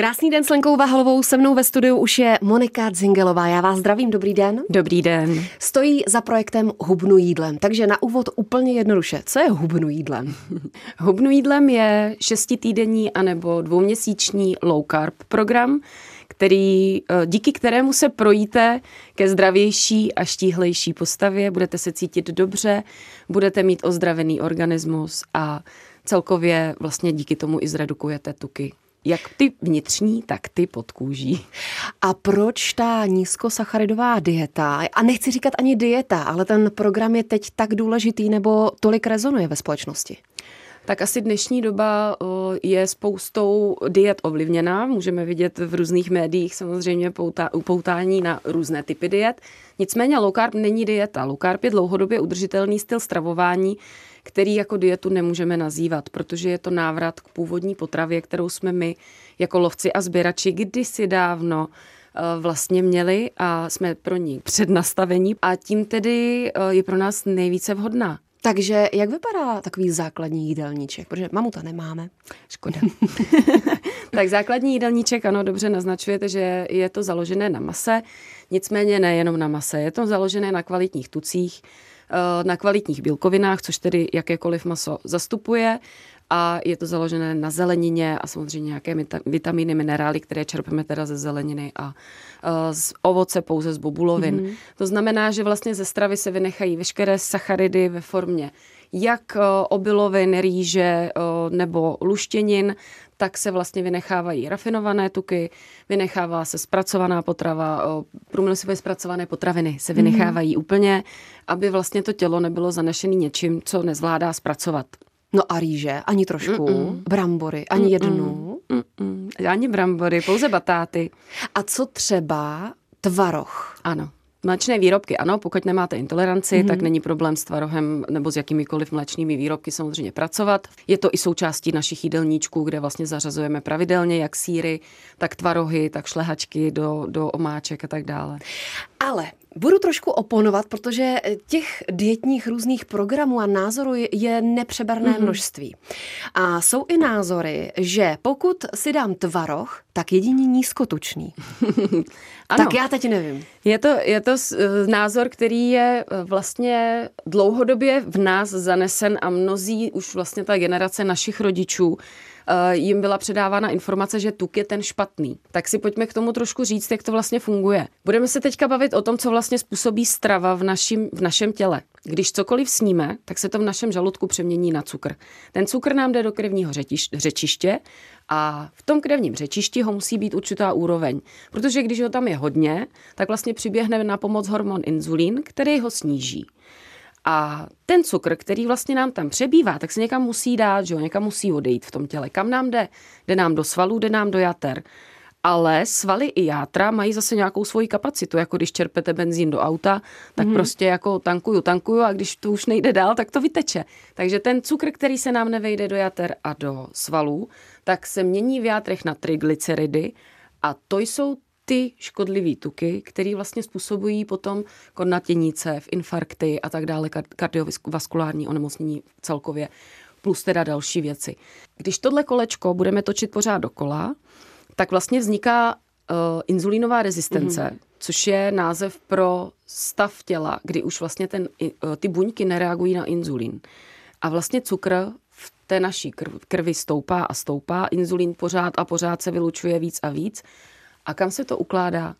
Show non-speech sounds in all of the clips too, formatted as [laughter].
Krásný den s Lenkou Vahalovou, se mnou ve studiu už je Monika Zingelová. Já vás zdravím, dobrý den. Dobrý den. Stojí za projektem Hubnu jídlem, takže na úvod úplně jednoduše. Co je Hubnu jídlem? [laughs] Hubnu jídlem je šestitýdenní anebo dvouměsíční low carb program, který, eh, díky kterému se projíte ke zdravější a štíhlejší postavě, budete se cítit dobře, budete mít ozdravený organismus a celkově vlastně díky tomu i zredukujete tuky jak ty vnitřní, tak ty pod kůží. A proč ta nízkosacharidová dieta, a nechci říkat ani dieta, ale ten program je teď tak důležitý nebo tolik rezonuje ve společnosti? tak asi dnešní doba je spoustou diet ovlivněná. Můžeme vidět v různých médiích samozřejmě pouta, upoutání na různé typy diet. Nicméně low carb není dieta. Low carb je dlouhodobě udržitelný styl stravování, který jako dietu nemůžeme nazývat, protože je to návrat k původní potravě, kterou jsme my jako lovci a sběrači kdysi dávno eh, vlastně měli a jsme pro ní přednastavení a tím tedy eh, je pro nás nejvíce vhodná. Takže jak vypadá takový základní jídelníček? Protože mamuta nemáme. Škoda. [laughs] tak základní jídelníček, ano, dobře naznačujete, že je to založené na mase, nicméně nejenom na mase, je to založené na kvalitních tucích, na kvalitních bílkovinách, což tedy jakékoliv maso zastupuje a je to založené na zelenině a samozřejmě nějaké vitamíny, minerály, které čerpeme teda ze zeleniny a eh, z ovoce pouze z bobulovin. Mm-hmm. To znamená, že vlastně ze stravy se vynechají veškeré sacharidy ve formě jak eh, obilovin, rýže nebo luštěnin, tak se vlastně vynechávají rafinované tuky, vynechává se zpracovaná potrava, průmyslově zpracované potraviny se vynechávají mm. úplně, aby vlastně to tělo nebylo zanešené něčím, co nezvládá zpracovat. No a rýže, ani trošku, Mm-mm. brambory, ani Mm-mm. jednu. Mm-mm. Ani brambory, pouze batáty. A co třeba tvaroh? Ano. Mléčné výrobky, ano, pokud nemáte intoleranci, mm-hmm. tak není problém s tvarohem nebo s jakýmikoliv mléčnými výrobky samozřejmě pracovat. Je to i součástí našich jídelníčků, kde vlastně zařazujeme pravidelně jak síry, tak tvarohy, tak šlehačky do, do omáček a tak dále. Ale Budu trošku oponovat, protože těch dietních různých programů a názorů je nepřeberné mm-hmm. množství. A jsou i názory, že pokud si dám tvaroh, tak jedině nízkotučný. [laughs] ano. Tak já teď nevím. Je to, je to eh, názor, který je eh, vlastně dlouhodobě v nás zanesen a mnozí už vlastně ta generace našich rodičů Eh, jim byla předávána informace, že tuk je ten špatný. Tak si pojďme k tomu trošku říct, jak to vlastně funguje. Budeme se teďka bavit o tom, co vlastně způsobí strava v, našim, v našem těle. Když cokoliv sníme, tak se to v našem žaludku přemění na cukr. Ten cukr nám jde do krevního řetiš, řečiště a v tom krevním řečišti ho musí být určitá úroveň. Protože když ho tam je hodně, tak vlastně přiběhne na pomoc hormon inzulín, který ho sníží. A ten cukr, který vlastně nám tam přebývá, tak se někam musí dát, že jo, někam musí odejít v tom těle. Kam nám jde? Jde nám do svalů, jde nám do jater. Ale svaly i játra mají zase nějakou svoji kapacitu, jako když čerpete benzín do auta, tak mm. prostě jako tankuju, tankuju a když to už nejde dál, tak to vyteče. Takže ten cukr, který se nám nevejde do jater a do svalů, tak se mění v játrech na triglyceridy a to jsou ty škodlivé tuky, které vlastně způsobují potom v infarkty a tak dále, kardiovaskulární onemocnění celkově, plus teda další věci. Když tohle kolečko budeme točit pořád dokola, tak vlastně vzniká uh, inzulínová rezistence, mm-hmm. což je název pro stav těla, kdy už vlastně ten, uh, ty buňky nereagují na inzulín. A vlastně cukr v té naší krvi stoupá a stoupá, inzulín pořád a pořád se vylučuje víc a víc a kam se to ukládá?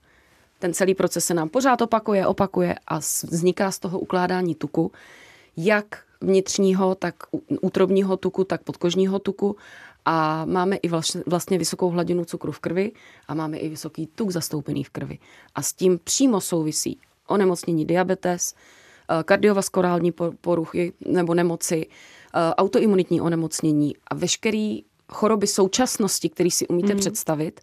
Ten celý proces se nám pořád opakuje, opakuje a vzniká z toho ukládání tuku, jak vnitřního, tak útrobního tuku, tak podkožního tuku a máme i vlastně vysokou hladinu cukru v krvi a máme i vysoký tuk zastoupený v krvi. A s tím přímo souvisí onemocnění diabetes, eh, kardiovaskulární poruchy nebo nemoci, eh, autoimunitní onemocnění a veškeré choroby současnosti, které si umíte mm. představit,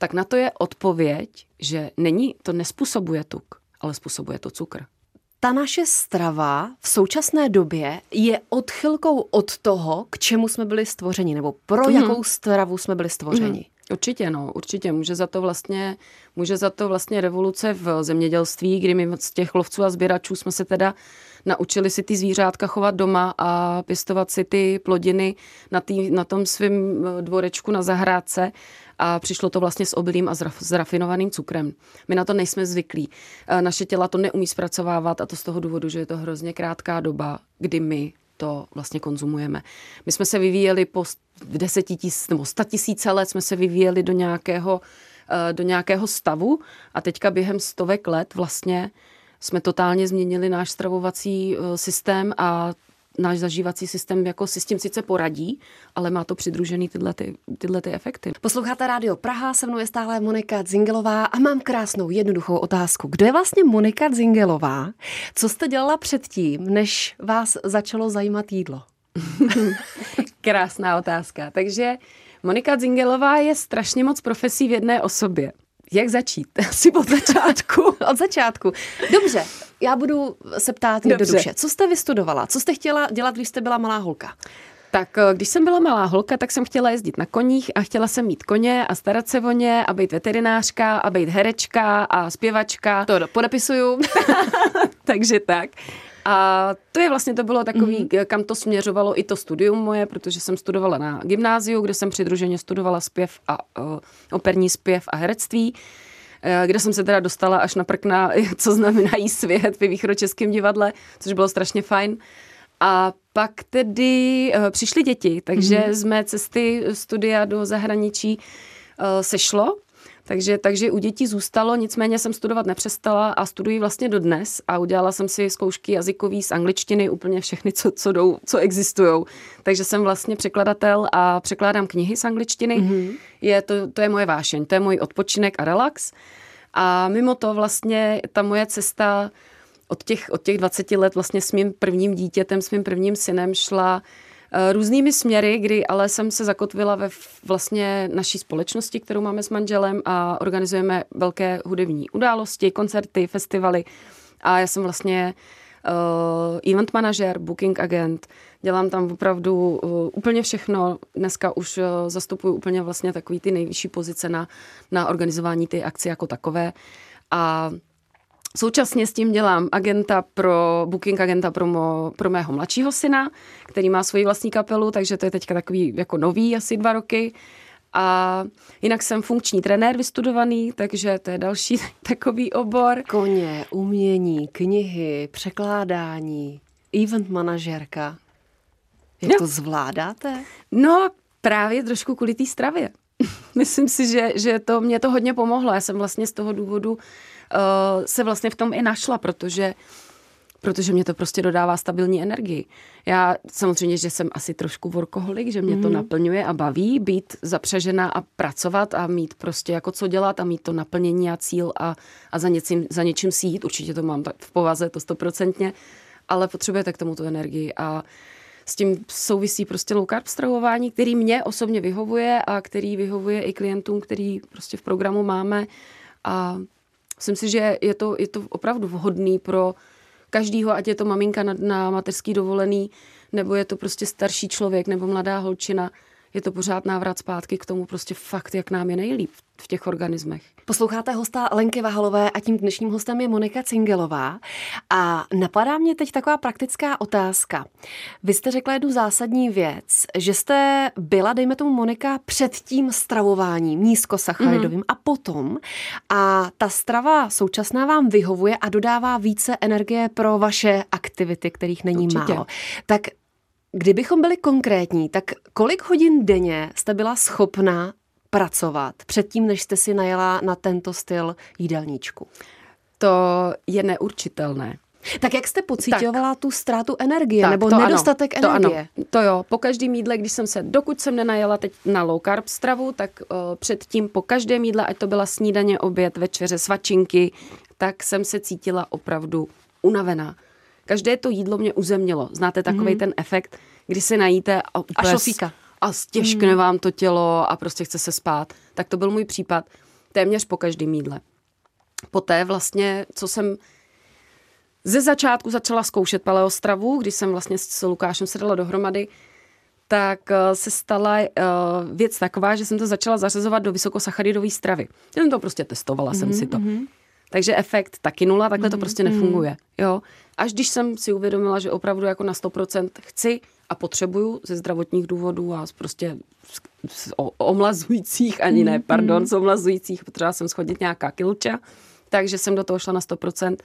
tak na to je odpověď, že není, to nespůsobuje tuk, ale způsobuje to cukr. Ta naše strava v současné době je odchylkou od toho, k čemu jsme byli stvořeni, nebo pro mm. jakou stravu jsme byli stvořeni. Mm. Určitě, no, určitě. Může za to vlastně, může za to vlastně revoluce v zemědělství, kdy my z těch lovců a sběračů jsme se teda naučili si ty zvířátka chovat doma a pěstovat si ty plodiny na, tý, na tom svém eh, dvorečku na zahrádce a přišlo to vlastně s obilím a s rafinovaným cukrem. My na to nejsme zvyklí. Eh, naše těla to neumí zpracovávat a to z toho důvodu, že je to hrozně krátká doba, kdy my to vlastně konzumujeme. My jsme se vyvíjeli po desetitis, nebo sta tisíce let jsme se vyvíjeli do nějakého, eh, do nějakého stavu a teďka během stovek let vlastně jsme totálně změnili náš stravovací eh, systém a náš zažívací systém jako si s tím sice poradí, ale má to přidružený tyhle, ty, tyhle ty efekty. Posloucháte Rádio Praha, se mnou je stále Monika Zingelová a mám krásnou jednoduchou otázku. Kdo je vlastně Monika Zingelová? Co jste dělala předtím, než vás začalo zajímat jídlo? [laughs] Krásná otázka. Takže Monika Zingelová je strašně moc profesí v jedné osobě. Jak začít? [laughs] Asi od začátku. [laughs] od začátku. Dobře, já budu se ptát jednoduše. Co jste vystudovala? Co jste chtěla dělat, když jste byla malá holka? Tak eh, když jsem byla malá holka, tak jsem chtěla jezdit na koních a chtěla jsem mít koně a starat se o ně a být veterinářka a být herečka a zpěvačka. To podepisuju. [laughs] [laughs] Takže tak. A to je vlastně, to bylo takový, mm-hmm. kam to směřovalo i to studium moje, protože jsem studovala na gymnáziu, kde jsem přidruženě studovala zpěv a uh, operní zpěv a herectví kde jsem se teda dostala až na prkna, [laughs] co znamená jí svět ve Východočeském divadle, což bylo strašně fajn. A pak tedy uh, přišly děti, takže mm-hmm. z mé cesty studia do zahraničí uh, sešlo takže, takže u dětí zůstalo, nicméně jsem studovat nepřestala a studuji vlastně dodnes a udělala jsem si zkoušky jazykový z angličtiny, úplně všechny, co, co jdou, co existují. Takže jsem vlastně překladatel a překládám knihy z angličtiny. Mm-hmm. Je to, to je moje vášeň, to je můj odpočinek a relax. A mimo to vlastně ta moje cesta od těch, od těch 20 let vlastně s mým prvním dítětem, s mým prvním synem šla Eh, různými směry, kdy ale jsem se zakotvila ve vlastně naší společnosti, kterou máme s manželem a organizujeme velké hudební události, koncerty, festivaly a já jsem vlastně uh, event manažer, booking agent, dělám tam opravdu uh, úplně všechno. Dneska už uh, zastupuji úplně vlastně takový ty nejvyšší pozice na, na organizování ty akce jako takové. A Současně s tím dělám agenta pro, booking agenta pro, mo, pro mého mladšího syna, který má svoji vlastní kapelu, takže to je teďka takový jako nový, asi dva roky. A jinak jsem funkční trenér vystudovaný, takže to je další [laughs] takový obor. Koně, umění, knihy, překládání, event manažerka. Jak no. to zvládáte? No, právě trošku kvůli té stravě. [laughs] Myslím si, že, že to mě to hodně pomohlo. Já jsem vlastně z toho důvodu uh, se vlastně v tom i našla, protože protože mě to prostě dodává stabilní energii. Já samozřejmě, že jsem asi trošku workoholik, že mě mm. to mhm. naplňuje a baví být zapřežená a pracovat a mít prostě jako co dělat a mít to naplnění a cíl a, a za, něčím, za něčím sít. Určitě to mám tak v povaze, to stoprocentně, ale potřebujete k tomu tu energii a s tím souvisí prostě low carb stravování, který mě osobně vyhovuje a který vyhovuje i klientům, který prostě v programu máme a Myslím si, že je to, je to opravdu vhodný pro každýho, ať je to maminka na, na mateřský dovolený, nebo je to prostě starší člověk, nebo mladá holčina, je to pořád návrat zpátky k tomu prostě fakt, jak nám je nejlíp v těch organismech. Posloucháte hosta Lenky Vahalové a tím dnešním hostem je Monika Cingelová. A napadá mě teď taková praktická otázka. Vy jste řekla jednu zásadní věc, že jste byla, dejme tomu Monika, před tím stravováním nízkosacharidovým mm. a potom. A ta strava současná vám vyhovuje a dodává více energie pro vaše aktivity, kterých není Určitě. málo. Tak Kdybychom byli konkrétní, tak kolik hodin denně jste byla schopná pracovat předtím, než jste si najela na tento styl jídelníčku? To je neurčitelné. Tak jak jste pocitovala tu ztrátu energie tak, nebo to nedostatek ano, energie? To, ano, to jo, po každém jídle, když jsem se, dokud jsem nenajela teď na low carb stravu, tak uh, předtím po každém jídle, ať to byla snídaně, oběd, večeře, svačinky, tak jsem se cítila opravdu unavená. Každé to jídlo mě uzemnilo. Znáte takový mm-hmm. ten efekt, kdy se najíte a, a šlofíka. A stěžkne mm. vám to tělo a prostě chce se spát. Tak to byl můj případ téměř po každém jídle. Poté vlastně, co jsem ze začátku začala zkoušet paleostravu, když jsem vlastně s Lukášem se dala dohromady, tak eh, se stala uh, věc taková, že jsem to začala zařazovat do vysokosacharidové stravy. Já jsem to prostě testovala, mm-hmm, jsem si to. Mm-hmm. Takže efekt taky nula, takhle mm, to mhm, prostě nefunguje. Jo? Až když jsem si uvědomila, že opravdu jako na 100% chci a potřebuju ze zdravotních důvodů a prostě z, omlazujících, ani ne, mhm, pardon, z omlazujících, potřeba jsem schodit nějaká kilča, takže jsem do toho šla na 100%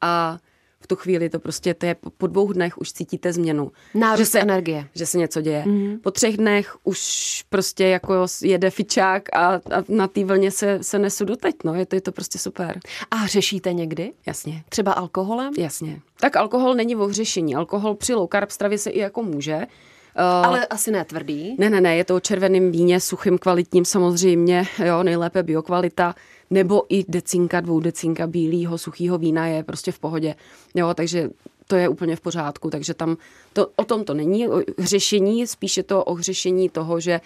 a v tu chvíli to prostě, to je po dvou dnech už cítíte změnu. Nárůst že se, energie. Že se něco děje. Mm. Po třech dnech už prostě jako jede fičák a, a na té vlně se, se nesu doteď, no, je to, je to prostě super. A řešíte někdy? Jasně. Třeba alkoholem? Jasně. Tak alkohol není o řešení. Alkohol při low carb stravě se i jako může. Uh, Ale asi ne tvrdý. Ne, ne, ne, je to o červeným víně, suchým, kvalitním samozřejmě, jo, nejlépe biokvalita nebo i decinka, dvou decinka bílého suchého vína je prostě v pohodě. Jo, takže to je úplně v pořádku, takže tam to, o tom to není o hřešení, spíše to o hřešení toho, že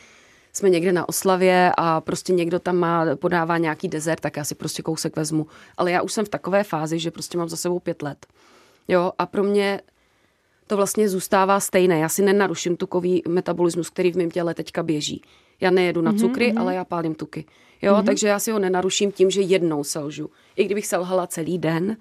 jsme někde na oslavě a prostě někdo tam má, podává nějaký dezert, tak já si prostě kousek vezmu. Ale já už jsem v takové fázi, že prostě mám za sebou pět let. Jo, a pro mě to vlastně zůstává stejné. Já si nenaruším tukový metabolismus, který v mém těle teďka běží. Já nejedu na mhm, cukry, mm-hmm. ale já pálím tuky. Jo, mm-hmm. takže já si ho nenaruším tím, že jednou selžu. I kdybych selhala celý den,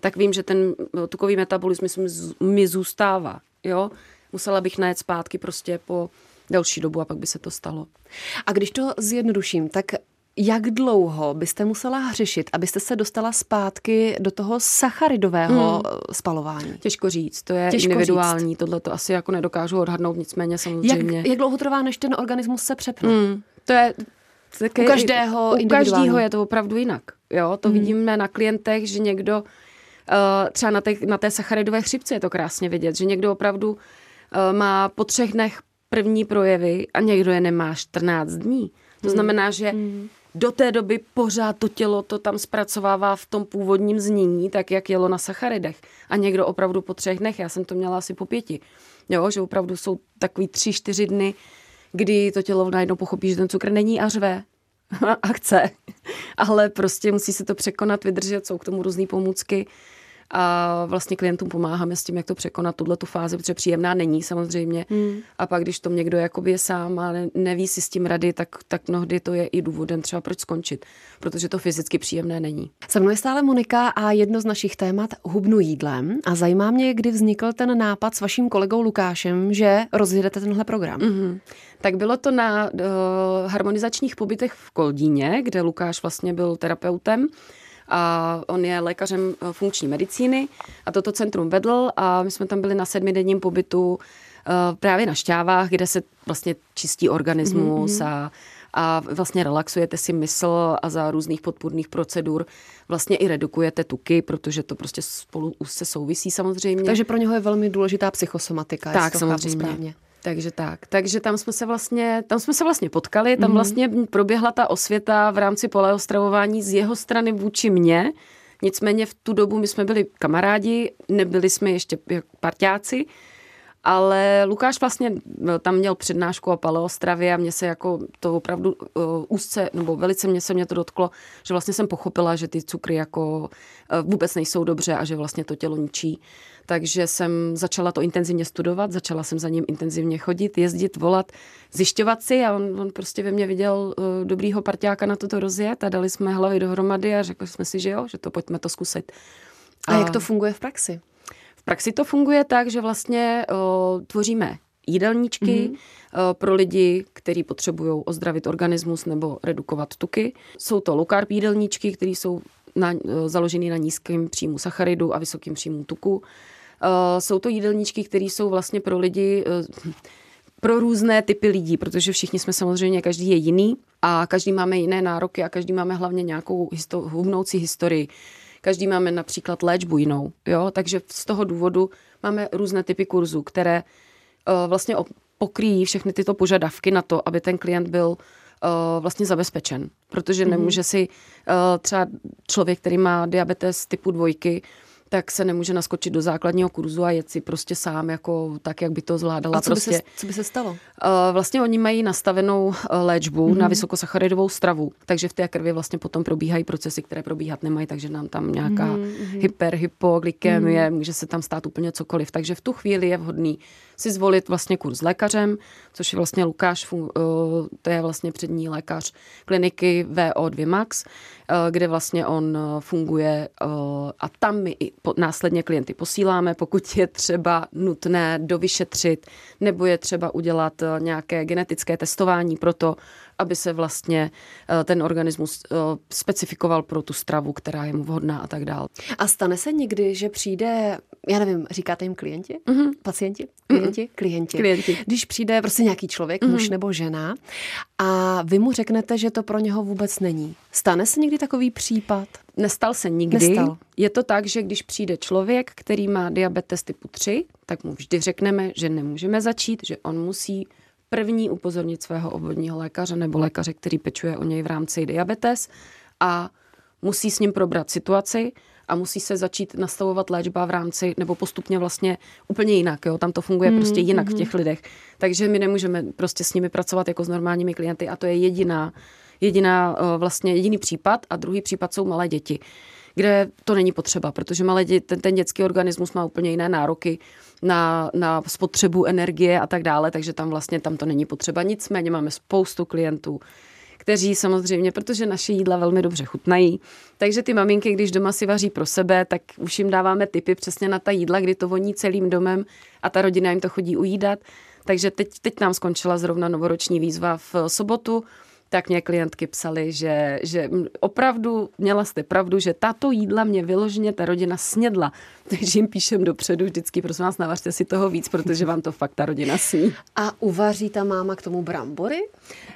tak vím, že ten eh, tukový metabolismus mi zůstává. Jo, musela bych najet zpátky prostě po delší dobu a pak by se to stalo. A když to zjednoduším, tak jak dlouho byste musela hřešit, abyste se dostala zpátky do toho sacharidového hmm. spalování? Těžko říct, to je Těžko individuální, říct. tohle to asi jako nedokážu odhadnout, nicméně samozřejmě. Jak, jak dlouho trvá, než ten organismus se přepne? Hmm. To je také, u každého U každého je to opravdu jinak. Jo, to hmm. vidíme na klientech, že někdo uh, třeba na té, na té sacharidové chřipce je to krásně vidět, že někdo opravdu uh, má po třech dnech první projevy a někdo je nemá 14 dní. To hmm. znamená, že hmm do té doby pořád to tělo to tam zpracovává v tom původním znění, tak jak jelo na sacharidech. A někdo opravdu po třech dnech, já jsem to měla asi po pěti. Jo, že opravdu jsou takový tři, čtyři dny, kdy to tělo najednou pochopí, že ten cukr není a řve [laughs] a chce. Ale prostě musí se to překonat, vydržet, jsou k tomu různé pomůcky a vlastně klientům pomáháme s tím, jak to překonat, tuhle tu fázi, protože příjemná není samozřejmě. Hmm. A pak, když to někdo jakoby je sám a neví si s tím rady, tak, tak mnohdy to je i důvodem třeba proč skončit, protože to fyzicky příjemné není. Se mnou je stále Monika a jedno z našich témat hubnu jídlem a zajímá mě, kdy vznikl ten nápad s vaším kolegou Lukášem, že rozjedete tenhle program. Mm-hmm. Tak bylo to na uh, harmonizačních pobytech v Koldíně, kde Lukáš vlastně byl terapeutem a on je lékařem eh, funkční medicíny a toto centrum vedl a my jsme tam byli na sedmidenním pobytu eh, právě na šťávách, kde se vlastně čistí organismus mm-hmm. a a vlastně relaxujete si mysl a za různých podpůrných procedur vlastně i redukujete tuky, protože to prostě spolu se souvisí samozřejmě. Takže pro něho je velmi důležitá psychosomatika. Tak, samozřejmě. Správně. Takže tak. Takže tam jsme se vlastně, tam jsme se vlastně potkali, tam mm-hmm. vlastně proběhla ta osvěta v rámci poleostravování z jeho strany vůči mně. Nicméně v tu dobu my jsme byli kamarádi, nebyli jsme ještě parťáci, ale Lukáš vlastně no, tam měl přednášku o paleostravě a mě se jako to opravdu uh, úzce, nebo velice mě se mě to dotklo, že vlastně jsem pochopila, že ty cukry jako uh, vůbec nejsou dobře a že vlastně to tělo ničí. Takže jsem začala to intenzivně studovat, začala jsem za ním intenzivně chodit, jezdit, volat, zjišťovat si a on, on prostě ve mně viděl uh, dobrýho parťáka na toto rozjet a dali jsme hlavy dohromady a řekli jsme si, že jo, že to pojďme to zkusit. A, a jak to funguje v praxi? V praxi to funguje tak, že vlastně uh, tvoříme jídelníčky mm-hmm. uh, pro lidi, kteří potřebují ozdravit organismus nebo redukovat tuky. Jsou to low carb jídelníčky, které jsou na, uh, založeny na nízkém příjmu sacharidu a vysokým příjmu tuku. Uh, jsou to jídelníčky, které jsou vlastně pro lidi uh, pro různé typy lidí, protože všichni jsme samozřejmě, každý je jiný a každý máme jiné nároky a každý máme hlavně nějakou histo- hubnoucí historii. Každý máme například léčbu jinou, jo? takže z toho důvodu máme různé typy kurzů, které vlastně pokryjí všechny tyto požadavky na to, aby ten klient byl uh, vlastně zabezpečen. Protože mm-hmm. nemůže si uh, třeba člověk, který má diabetes typu dvojky, tak se nemůže naskočit do základního kurzu a jet si prostě sám, jako tak, jak by to zvládala. A co, prostě. by, se, co by se stalo? Uh, vlastně oni mají nastavenou eh, léčbu mm-hmm. na vysokosacharidovou stravu, takže v té krvi vlastně potom probíhají procesy, které probíhat nemají, takže nám tam nějaká mm-hmm. hyper, hypoglykemie, mm-hmm. může se tam stát úplně cokoliv. Takže v tu chvíli je vhodný si zvolit vlastně kurz s lékařem, což je vlastně Lukáš, eh, to je vlastně přední lékař kliniky VO2 Max, eh, kde vlastně on funguje a tam my i následně klienty posíláme, pokud je třeba nutné dovyšetřit nebo je třeba udělat nějaké genetické testování pro to, aby se vlastně eh, ten organismus eh, specifikoval pro tu stravu, která je mu vhodná a tak dále. A stane se někdy, že přijde, já nevím, říkáte jim klienti? Mm-hmm. Pacienti? Klienti? Mm-hmm. Klienti. Klienti. Když přijde prostě nějaký člověk, mm-hmm. muž nebo žena, a vy mu řeknete, že to pro něho vůbec není. Stane se někdy takový případ? Nestal se nikdy. Nestal. Je to tak, že když přijde člověk, který má diabetes typu 3, tak mu vždy řekneme, že nemůžeme začít, že on musí první upozornit svého obvodního lékaře nebo lékaře, který pečuje o něj v rámci diabetes a musí s ním probrat situaci a musí se začít nastavovat léčba v rámci, nebo postupně vlastně úplně jinak. Jo? Tam to funguje mm, prostě jinak mm. v těch lidech. Takže my nemůžeme prostě s nimi pracovat jako s normálními klienty a to je jediná, jediná vlastně jediný případ a druhý případ jsou malé děti kde to není potřeba, protože malé dě, ten, ten dětský organismus má úplně jiné nároky na, na spotřebu energie a tak dále, takže tam vlastně tam to není potřeba. Nicméně máme spoustu klientů, kteří samozřejmě, protože naše jídla velmi dobře chutnají, takže ty maminky, když doma si vaří pro sebe, tak už jim dáváme tipy přesně na ta jídla, kdy to voní celým domem a ta rodina jim to chodí ujídat. Takže teď, teď nám skončila zrovna novoroční výzva v sobotu, tak mě klientky psali, že, že opravdu měla jste pravdu, že tato jídla mě vyloženě ta rodina snědla. [laughs] Takže jim píšem dopředu vždycky, prosím vás, navařte si toho víc, protože vám to fakt ta rodina sní. [laughs] A uvaří ta máma k tomu brambory?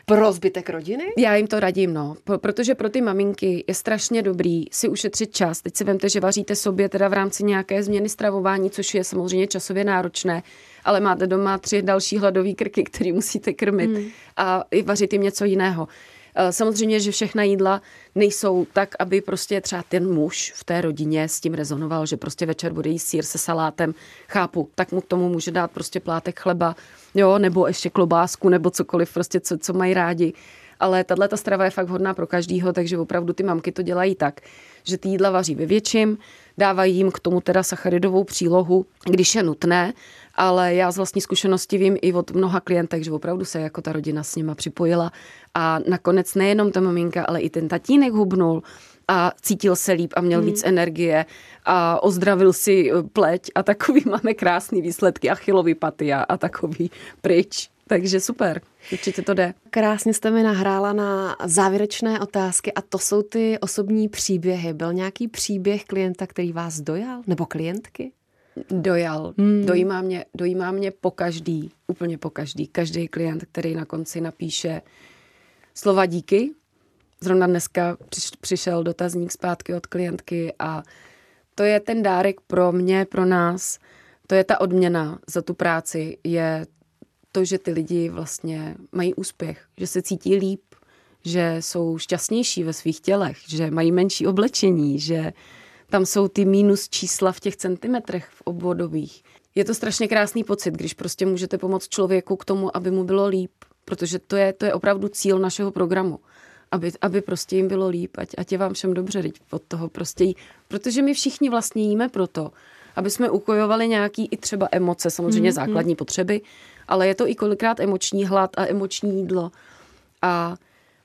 Pro zbytek rodiny? Já jim to radím, no. Protože pro ty maminky je strašně dobrý si ušetřit čas. Teď si vemte, že vaříte sobě teda v rámci nějaké změny stravování, což je samozřejmě časově náročné ale máte doma tři další hladové krky, které musíte krmit hmm. a i vařit jim něco jiného. Eh, samozřejmě, že všechna jídla nejsou tak, aby prostě třeba ten muž v té rodině s tím rezonoval, že prostě večer bude jíst sír se salátem, chápu, tak mu k tomu může dát prostě plátek chleba, jo, nebo ještě klobásku, nebo cokoliv prostě, co, co mají rádi. Ale tahle ta strava je fakt hodná pro každýho, takže opravdu ty mamky to dělají tak, že ty jídla vaří ve větším, dávají jim k tomu teda sacharidovou přílohu, když je nutné, ale já z vlastní zkušenosti vím i od mnoha klientek, že opravdu se jako ta rodina s nima připojila a nakonec nejenom ta maminka, ale i ten tatínek hubnul a cítil se líp a měl hmm. víc energie a ozdravil si pleť a takový [laughs] máme krásný výsledky achilový paty a, a takový pryč. Takže super, určitě to jde. Krásně jste mi nahrála na závěrečné otázky a to jsou ty osobní příběhy. Byl nějaký příběh klienta, který vás dojal? Nebo klientky? Dojal. Hmm. Dojímá, mě, dojímá mě po každý, úplně po každý. Každý klient, který na konci napíše slova díky. Zrovna dneska přišel dotazník zpátky od klientky a to je ten dárek pro mě, pro nás. To je ta odměna za tu práci, je to, že ty lidi vlastně mají úspěch, že se cítí líp, že jsou šťastnější ve svých tělech, že mají menší oblečení, že tam jsou ty mínus čísla v těch centimetrech v obvodových. Je to strašně krásný pocit, když prostě můžete pomoct člověku k tomu, aby mu bylo líp, protože to je, to je opravdu cíl našeho programu. Aby, aby prostě jim bylo líp, ať, ať je vám všem dobře, od toho prostě jí, protože my všichni vlastně jíme proto, aby jsme ukojovali nějaký i třeba emoce, samozřejmě mm-hmm. základní potřeby, ale je to i kolikrát emoční hlad a emoční jídlo. A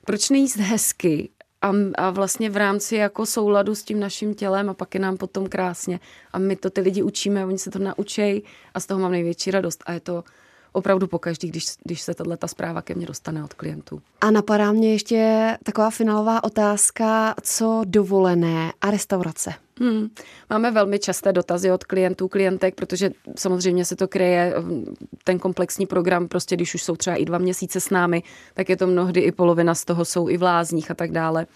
proč nejíst hezky a, a vlastně v rámci jako souladu s tím naším tělem a pak je nám potom krásně. A my to ty lidi učíme, oni se to naučí a z toho mám největší radost. A je to opravdu pokaždý, když, když se tato zpráva ke mně dostane od klientů. A napadá mě ještě taková finálová otázka, co dovolené a restaurace. Hmm. Máme velmi časté dotazy od klientů, klientek, protože samozřejmě se to kryje, ten komplexní program, prostě když už jsou třeba i dva měsíce s námi, tak je to mnohdy i polovina z toho jsou i v lázních a tak dále.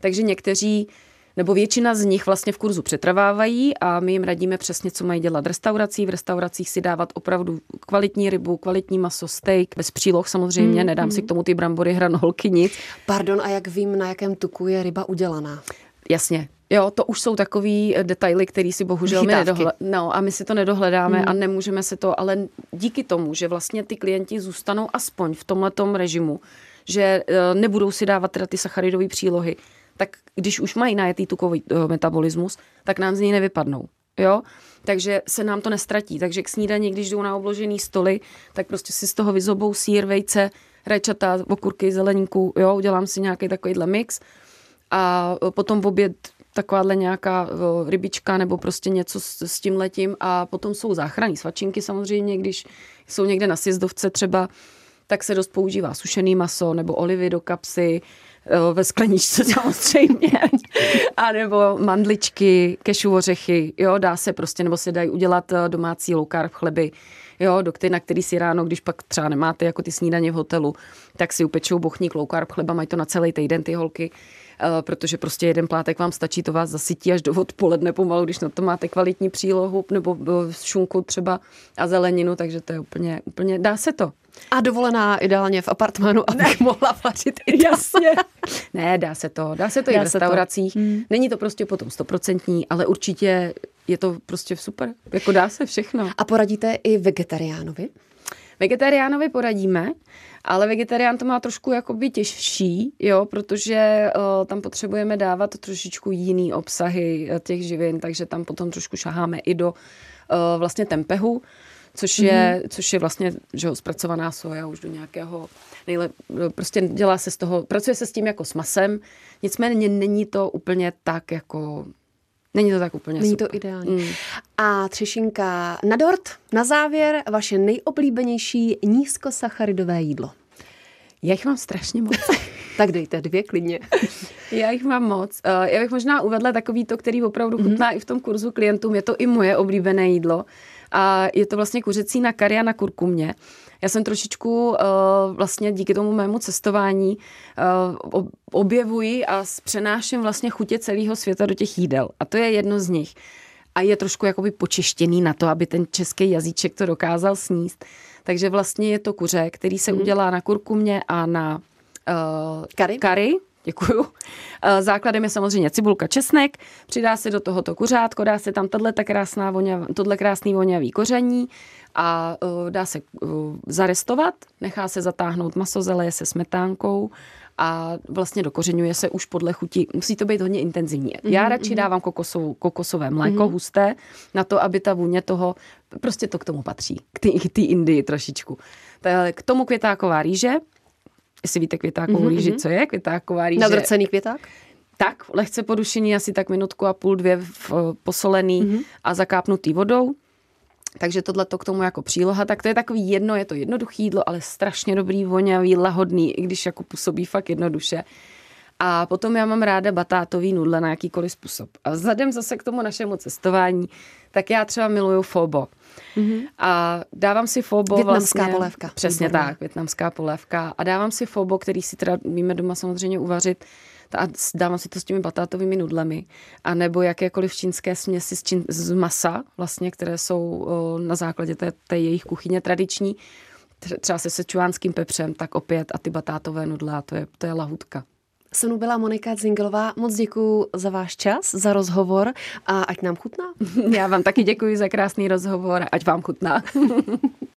Takže někteří nebo většina z nich vlastně v kurzu přetrvávají a my jim radíme přesně, co mají dělat v restaurací. V restauracích si dávat opravdu kvalitní rybu, kvalitní maso, steak, bez příloh samozřejmě, mm, nedám mm. si k tomu ty brambory, hranolky, nic. Pardon, a jak vím, na jakém tuku je ryba udělaná? Jasně, Jo, to už jsou takový eh, detaily, který si bohužel my nedohledáme. No a my si to nedohledáme hmm. a nemůžeme se to, ale díky tomu, že vlastně ty klienti zůstanou aspoň v tomhletom režimu, že uh, nebudou si dávat teda ty sacharidové přílohy, tak když už mají najetý tukový uh, metabolismus, tak nám z něj nevypadnou. jo, takže se nám to nestratí. Takže k snídani, když jdou na obložený stoly, tak prostě si z toho vyzobou sír, vejce, rajčata, okurky, zeleníku, jo, udělám si nějaký takovýhle mix a potom v oběd takováhle nějaká rybička nebo prostě něco s, s tím letím a potom jsou záchranní svačinky samozřejmě, když jsou někde na sjezdovce třeba, tak se dost používá sušený maso nebo olivy do kapsy, ve skleničce [laughs] samozřejmě, a nebo mandličky, kešu ořechy, jo, dá se prostě, nebo se dají udělat domácí low carb chleby, jo, do který, na který si ráno, když pak třeba nemáte jako ty snídaně v hotelu, tak si upečou bochník low carb chleba, mají to na celý týden ty holky, Eh, protože prostě jeden plátek vám stačí, to vás zasytí až do odpoledne pomalu, když na to máte kvalitní přílohu nebo eh, šunku třeba a zeleninu, takže to je úplně, úplně dá se to. A dovolená ideálně v apartmánu, abych ne. mohla vařit i [laughs] Jasně. ne, dá se to. Dá se to dá i v restauracích. To. Hmm. Není to prostě potom stoprocentní, ale určitě je to prostě super. Jako dá se všechno. A poradíte i vegetariánovi? Vegetariánovi poradíme, ale vegetarián to má trošku jakoby těžší, jo, protože uh, tam potřebujeme dávat trošičku jiný obsahy uh, těch živin, takže tam potom trošku šaháme i do uh, vlastně tempehu, což je, mm-hmm. což je vlastně že ho, zpracovaná soja už do nějakého, nejlep, prostě dělá se z toho, pracuje se s tím jako s masem, nicméně není to úplně tak jako Není to tak úplně Není super. to ideální. Mm. A třešinka na dort, na závěr, vaše nejoblíbenější nízkosacharidové jídlo. Já jich mám strašně moc. [laughs] tak dejte dvě klidně. [laughs] Já jich mám moc. Eh, já bych možná uvedla takový to, který opravdu mhm. chutná mm-hmm. i v tom kurzu klientům. Je to i moje oblíbené jídlo. A je to vlastně kuřecí na kari a na kurkumě. Já jsem trošičku uh, vlastně díky tomu mému cestování uh, objevuji a přenáším vlastně chutě celého světa do těch jídel. A to je jedno z nich. A je trošku jakoby počeštěný na to, aby ten český jazyček to dokázal sníst. Takže vlastně je to kuře, který se mm. udělá na kurkumě a na uh, kary. kary Děkuju. Základem je samozřejmě cibulka, česnek, přidá se do tohoto kuřátko, dá se tam tohle krásná voňav, tohle krásný voňavý koření a uh, dá se uh, zarestovat, nechá se zatáhnout maso, zeleje se smetánkou a vlastně dokořenuje se už podle chuti. Musí to být hodně intenzivní. Mm-hmm, Já radši mm-hmm. dávám kokosovou, kokosové mléko mm-hmm. husté na to, aby ta vůně toho, prostě to k tomu patří, k té Indii trošičku. Tak, k tomu květáková rýže, jestli víte květákovou mm-hmm. rýži, co je květáková rýže. Nadrcený květák? Tak, lehce podušený, asi tak minutku a půl, dvě v, posolený mm-hmm. a zakápnutý vodou. Takže tohle to k tomu jako příloha, tak to je takový jedno, je to jednoduché jídlo, ale strašně dobrý, voňavý, lahodný, i když jako působí fakt jednoduše. A potom já mám ráda batátový nudle na jakýkoliv způsob. A vzhledem zase k tomu našemu cestování, tak já třeba miluju fobo. Mm-hmm. A dávám si fobo Větnamská vlastně, polévka. Přesně Výborné. tak, větnamská polévka. A dávám si fobo, který si teda víme doma samozřejmě uvařit, a dávám si to s těmi batátovými nudlemi, a nebo jakékoliv čínské směsi z, čín, z masa, vlastně, které jsou o, na základě té, té jejich kuchyně tradiční, třeba se sečuánským pepřem, tak opět a ty batátové nudle, a to je, to je lahutka. Se mnou byla Monika Zinglová. Moc děkuji za váš čas, za rozhovor a ať nám chutná. [laughs] Já vám taky děkuji za krásný rozhovor, ať vám chutná. [laughs]